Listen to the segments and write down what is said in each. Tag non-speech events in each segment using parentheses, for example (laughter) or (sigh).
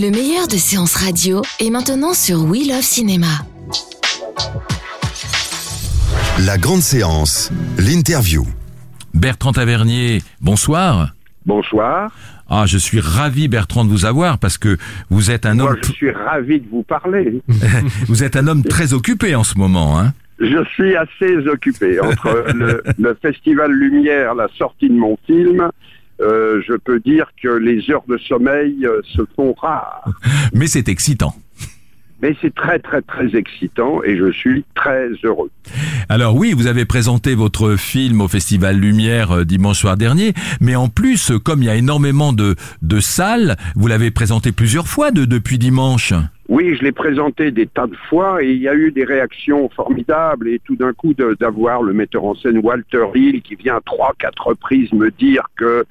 Le meilleur de séances radio est maintenant sur We Love Cinéma. La grande séance, l'interview. Bertrand Tavernier, bonsoir. Bonsoir. Ah, je suis ravi Bertrand de vous avoir parce que vous êtes un Moi, homme je suis ravi de vous parler. (laughs) vous êtes un homme très occupé en ce moment hein. Je suis assez occupé entre le, le Festival Lumière, la sortie de mon film. Euh, je peux dire que les heures de sommeil euh, se font rares. Mais c'est excitant. Mais c'est très très très excitant et je suis très heureux. Alors oui, vous avez présenté votre film au Festival Lumière euh, dimanche soir dernier, mais en plus, comme il y a énormément de, de salles, vous l'avez présenté plusieurs fois de, depuis dimanche. Oui, je l'ai présenté des tas de fois et il y a eu des réactions formidables et tout d'un coup d'avoir le metteur en scène Walter Hill qui vient à trois, quatre reprises me dire que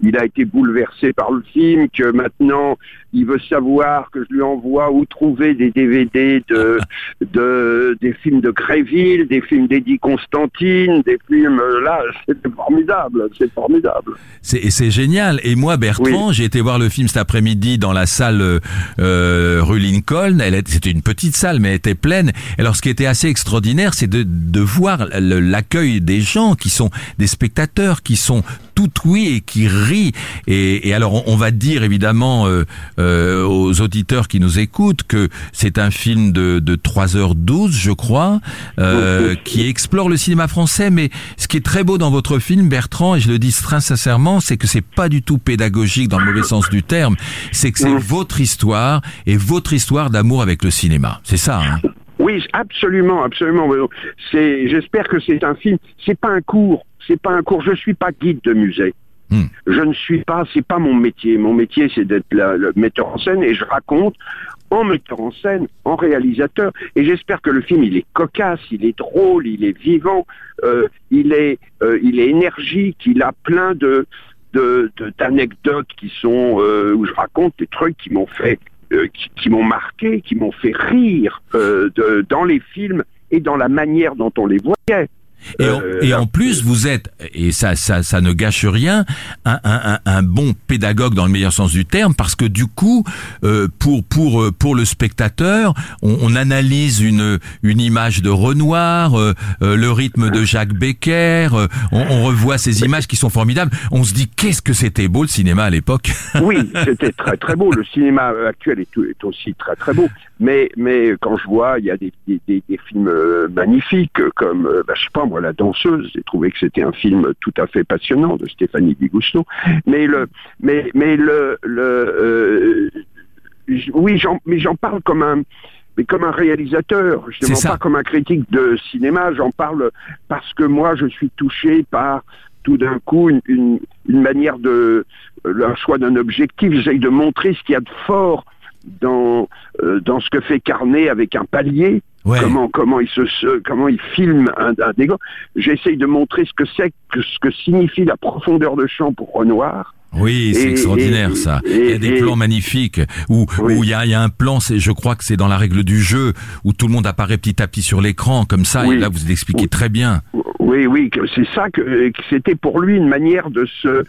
il a été bouleversé par le film, que maintenant il veut savoir que je lui envoie où trouver des DVD de, de des films de Gréville, des films d'Eddie Constantine, des films là, c'est formidable, c'est formidable. C'est et c'est génial. Et moi, Bertrand, j'ai été voir le film cet après-midi dans la salle euh, euh, rue Lincoln. Elle C'était une petite salle, mais elle était pleine. Et alors, ce qui était assez extraordinaire, c'est de, de voir l'accueil des gens qui sont des spectateurs, qui sont tout oui et qui rient. Et, et alors, on, on va dire évidemment euh, euh, aux auditeurs qui nous écoutent que c'est un film de, de 3h12, je crois, euh, qui explore le cinéma français. Mais ce qui est très beau dans votre film, Bertrand, et je le dis très sincèrement, c'est que c'est pas du tout pédagogique dans le mauvais sens du terme. C'est que c'est votre histoire et votre histoire d'amour avec le cinéma. C'est ça. Hein? Oui, absolument, absolument. C'est, j'espère que c'est un film. C'est pas un cours. C'est pas un cours. Je suis pas guide de musée. Hmm. Je ne suis pas. C'est pas mon métier. Mon métier, c'est d'être le metteur en scène et je raconte en metteur en scène, en réalisateur. Et j'espère que le film, il est cocasse, il est drôle, il est vivant, euh, il est, euh, il est énergique, il a plein de de- de- d'anecdotes qui sont euh, où je raconte des trucs qui m'ont fait qui, qui m'ont marqué, qui m'ont fait rire de- dans les films et dans la manière dont on les voyait. Et, en, Euh, et là- en plus, vous êtes, et ça, ça, ça ne gâche rien, un, un, un, bon pédagogue dans le meilleur sens du terme, parce que du coup, euh, pour pour euh, pour le spectateur, on, on analyse une une image de Renoir, euh, euh, le rythme de Jacques Becker, euh, on, on revoit ces images qui sont formidables. On se dit qu'est-ce que c'était beau le cinéma à l'époque. (laughs) Oui, c'était très très beau. Le cinéma actuel est, est aussi très très beau. Mais mais quand je vois, il y a des, des, des- des films magnifiques comme, bah, je sais pas moi, La Danseuse. J'ai trouvé que c'était un film tout à fait passionnant de Stéphanie Bigousteau. Mais le mais mais le le euh, oui, j'en mais j'en parle comme un mais comme un réalisateur, je ne pas comme un critique de cinéma, j'en parle parce que moi je suis touché par tout d'un coup une, une, une manière de euh, un choix d'un objectif. J'essaye de montrer ce qu'il y a de fort dans euh, dans ce que fait Carnet avec un palier. Ouais. Comment comment il se, comment il filme un, un. J'essaye de montrer ce que c'est que ce que signifie la profondeur de champ pour Renoir. Oui, c'est extraordinaire et- ça. et- il y a des et- plans magnifiques où Oui. où il y a, il y a un plan, c'est je crois que c'est dans la règle du jeu où tout le monde apparaît petit à petit sur l'écran comme ça. Oui. Et là, vous l'expliquez Oui. très bien. Oui, oui, c'est ça que, que c'était pour lui une manière de se,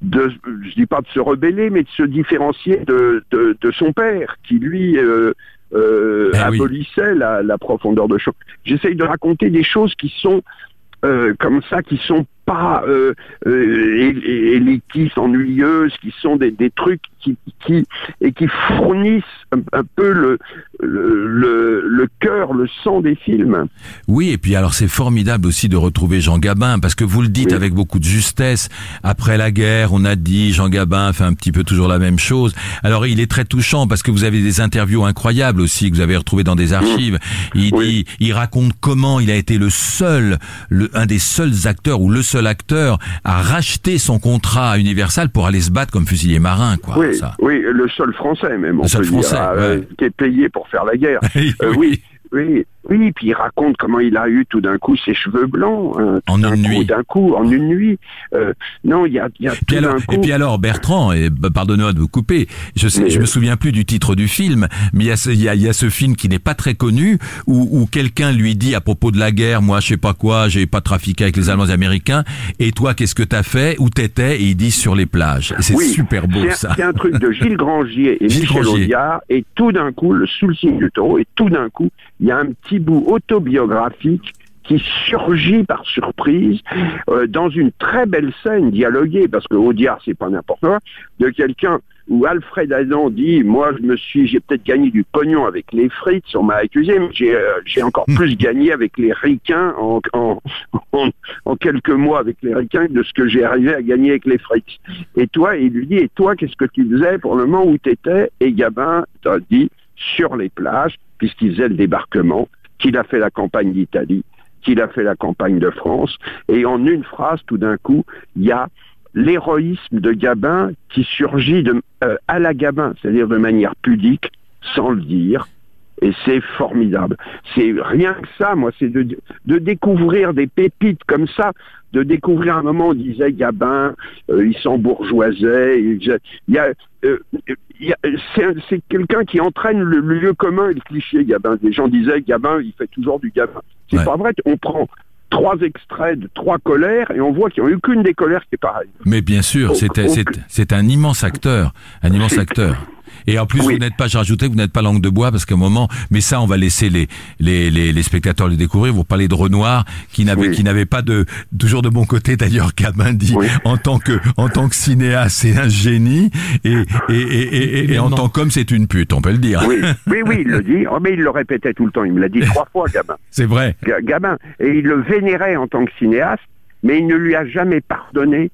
de, je dis pas de se rebeller, mais de se différencier de, de, de son père, qui lui euh, euh, Eh oui. abolissait la, la profondeur de champ. J'essaye de raconter des choses qui sont euh, comme ça, qui sont pas euh, euh, élitistes, ennuyeuses, qui sont des, des trucs qui, qui et qui fournissent un, un peu le le, le le cœur, le sang des films. Oui, et puis alors c'est formidable aussi de retrouver Jean Gabin, parce que vous le dites Oui. avec beaucoup de justesse. Après la guerre, on a dit Jean Gabin fait un petit peu toujours la même chose. Alors il est très touchant parce que vous avez des interviews incroyables aussi que vous avez retrouvées dans des archives. Il Oui. dit, il raconte comment il a été le seul, le, un des seuls acteurs ou le seul seul acteur à racheter son contrat à Universal pour aller se battre comme fusilier marin, quoi. Oui, ça. oui, le seul français même, on Le seul peut Français, ouais. euh, qui est payé pour faire la guerre. (laughs) Oui, Euh, oui. Oui, oui, puis il raconte comment il a eu tout d'un coup ses cheveux blancs. hein, En une nuit. D'un coup, en une nuit. Euh, non, il y a, y a tout alors, d'un coup. et puis alors Bertrand, et bah, pardonnez-moi de vous couper, je sais, Mais, je me souviens plus du titre du film, mais il y a ce, y a, y a ce film qui n'est pas très connu où, où quelqu'un lui dit à propos de la guerre, moi je sais pas quoi, j'ai pas trafiqué avec les Allemands et les Américains, et toi qu'est-ce que t'as fait, où t'étais, et il dit sur les plages. C'est Oui, super beau ça. C'est un truc de Gilles Grangier et Gilles Michel. Audiard, et tout d'un coup, le sous le signe du taureau, et tout d'un coup, il y a un petit bout autobiographique qui surgit par surprise euh, dans une très belle scène dialoguée, parce que Audiard, c'est pas n'importe quoi, de quelqu'un où Alfred Adam dit, moi, je me suis, j'ai peut-être gagné du pognon avec les frites, on m'a accusé, mais j'ai, euh, j'ai encore plus gagné avec les ricains en, en, en, en quelques mois avec les ricains de ce que j'ai arrivé à gagner avec les frites. Et toi, il lui dit, et toi, qu'est-ce que tu faisais pour le moment où tu étais Et Gabin t'a dit, sur les plages, puisqu'il faisait le débarquement, qu'il a fait la campagne d'Italie, qu'il a fait la campagne de France, et en une phrase, tout d'un coup, il y a l'héroïsme de Gabin qui surgit euh, à la Gabin, c'est-à-dire de manière pudique, sans le dire, et c'est formidable. C'est rien que ça, moi, c'est de, de découvrir des pépites comme ça, de découvrir un moment où on disait Gabin, euh, il s'embourgeoisait, il, y a, euh, il y a- c'est un- c'est quelqu'un qui entraîne le, le lieu commun et le cliché, Gabin. Des gens disaient Gabin, il fait toujours du Gabin. C'est Ouais. pas vrai, on prend trois extraits de trois colères et on voit qu'il n'y a eu qu'une des colères qui est pareille. Mais bien sûr, c'est, un immense acteur, un immense acteur. Et en plus, Oui. vous n'êtes pas, j'ai rajouté, que vous n'êtes pas langue de bois parce qu'à un moment, mais ça, on va laisser les les, les, les spectateurs le découvrir. Vous parlez de Renoir, qui n'avait Oui. qui n'avait pas de toujours de bon côté. D'ailleurs, Gabin dit Oui. en tant que en tant que cinéaste, c'est un génie et et et, et, et- et en tant qu'homme, c'est une pute. On peut le dire. Oui, oui, oui, il le dit. Oh, mais il le répétait tout le temps. Il me l'a dit trois fois, Gabin. (laughs) C'est vrai. Ga- Gabin. Et il le vénérait en tant que cinéaste, mais il ne lui a jamais pardonné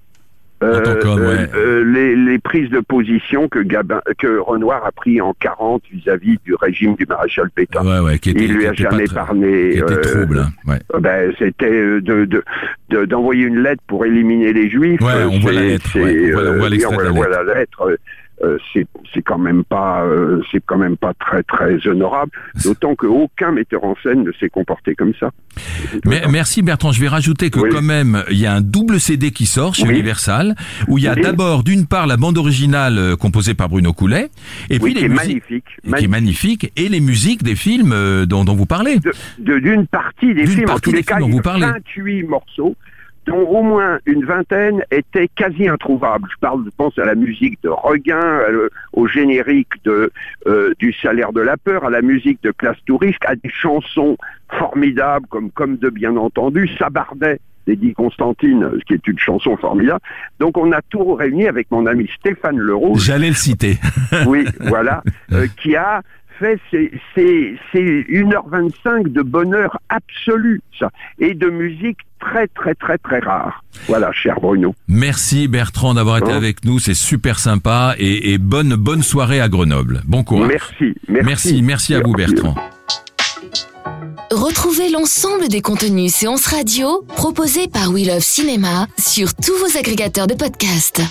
euh, qu'homme, ouais. euh, les, les prises de position que Gabin, que Renoir a pris en 40 vis-à-vis du régime du maréchal Pétain. Ouais, ouais. Qui était, il lui qui a était jamais était euh, trouble. hein. Euh, Ben, c'était euh, de de- de- d'envoyer une lettre pour éliminer les juifs. Euh, on voit la lettre, on voit- on voit euh, on voit la lettre. Euh, c'est c'est quand même pas euh, c'est quand même pas très très honorable d'autant qu'aucun metteur en scène ne s'est comporté comme ça Mais, merci Bertrand, je vais rajouter que Oui. quand même, il y a un double CD qui sort chez Oui. Universal, où il y a Oui. d'abord d'une part la bande originale euh, composée par Bruno Coulet, et puis qui les est musiques, magnifique, qui est magnifique, et les musiques des films euh, dont, dont vous parlez. de de- d'une partie des films en partie tous des les cas dont vous parlez. 28 morceaux dont au moins une vingtaine étaient quasi introuvables. Je parle, je pense à la musique de Regain, au générique de euh, du Salaire de la peur, à la musique de Classe Touriste, à des chansons formidables comme comme de bien entendu Sabardet d'Eddie Constantine, ce qui est une chanson formidable. Donc on a tout réuni avec mon ami Stéphane Leroux, J'allais le citer. (laughs) oui, voilà, euh, qui a fait c'est 1h25 de bonheur absolu ça et de musique très très très très rare. Voilà, cher Bruno. Merci Bertrand d'avoir été Bon. avec nous, c'est super sympa, et, et bonne bonne soirée à Grenoble. Bon courage. Merci, merci. Merci, merci à vous Bertrand. Retrouvez l'ensemble des contenus séances radio proposés par We Love Cinéma sur tous vos agrégateurs de podcasts.